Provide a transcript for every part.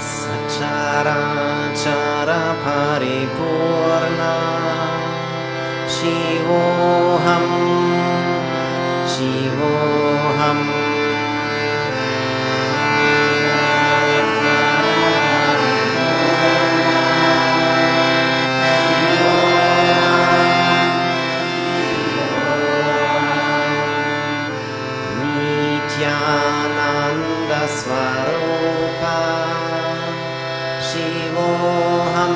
सचराचरपरिपूर्णा शिवोऽहं शिवोऽहम्। नित्यानन्दस्वरूपा शिवोऽहं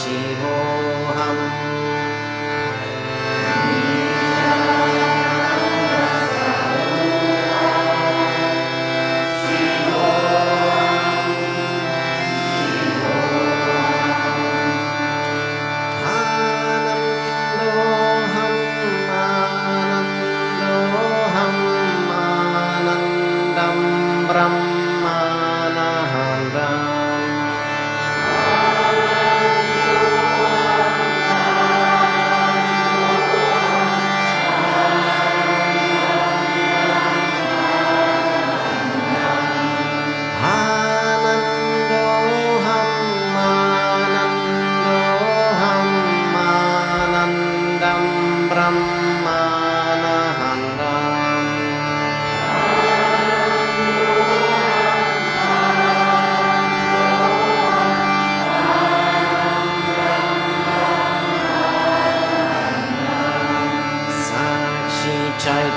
शिवोऽहम्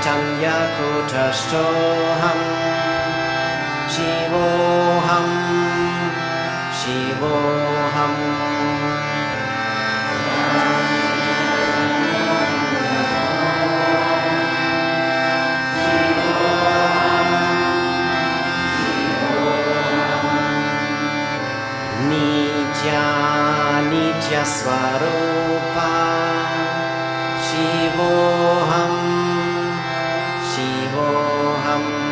चैतन्यकुटस्थोऽहम् शिवोऽहं शिवोऽहम् नित्या नित्यस्वरूपा शिवोऽहं शिवोऽहम्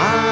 I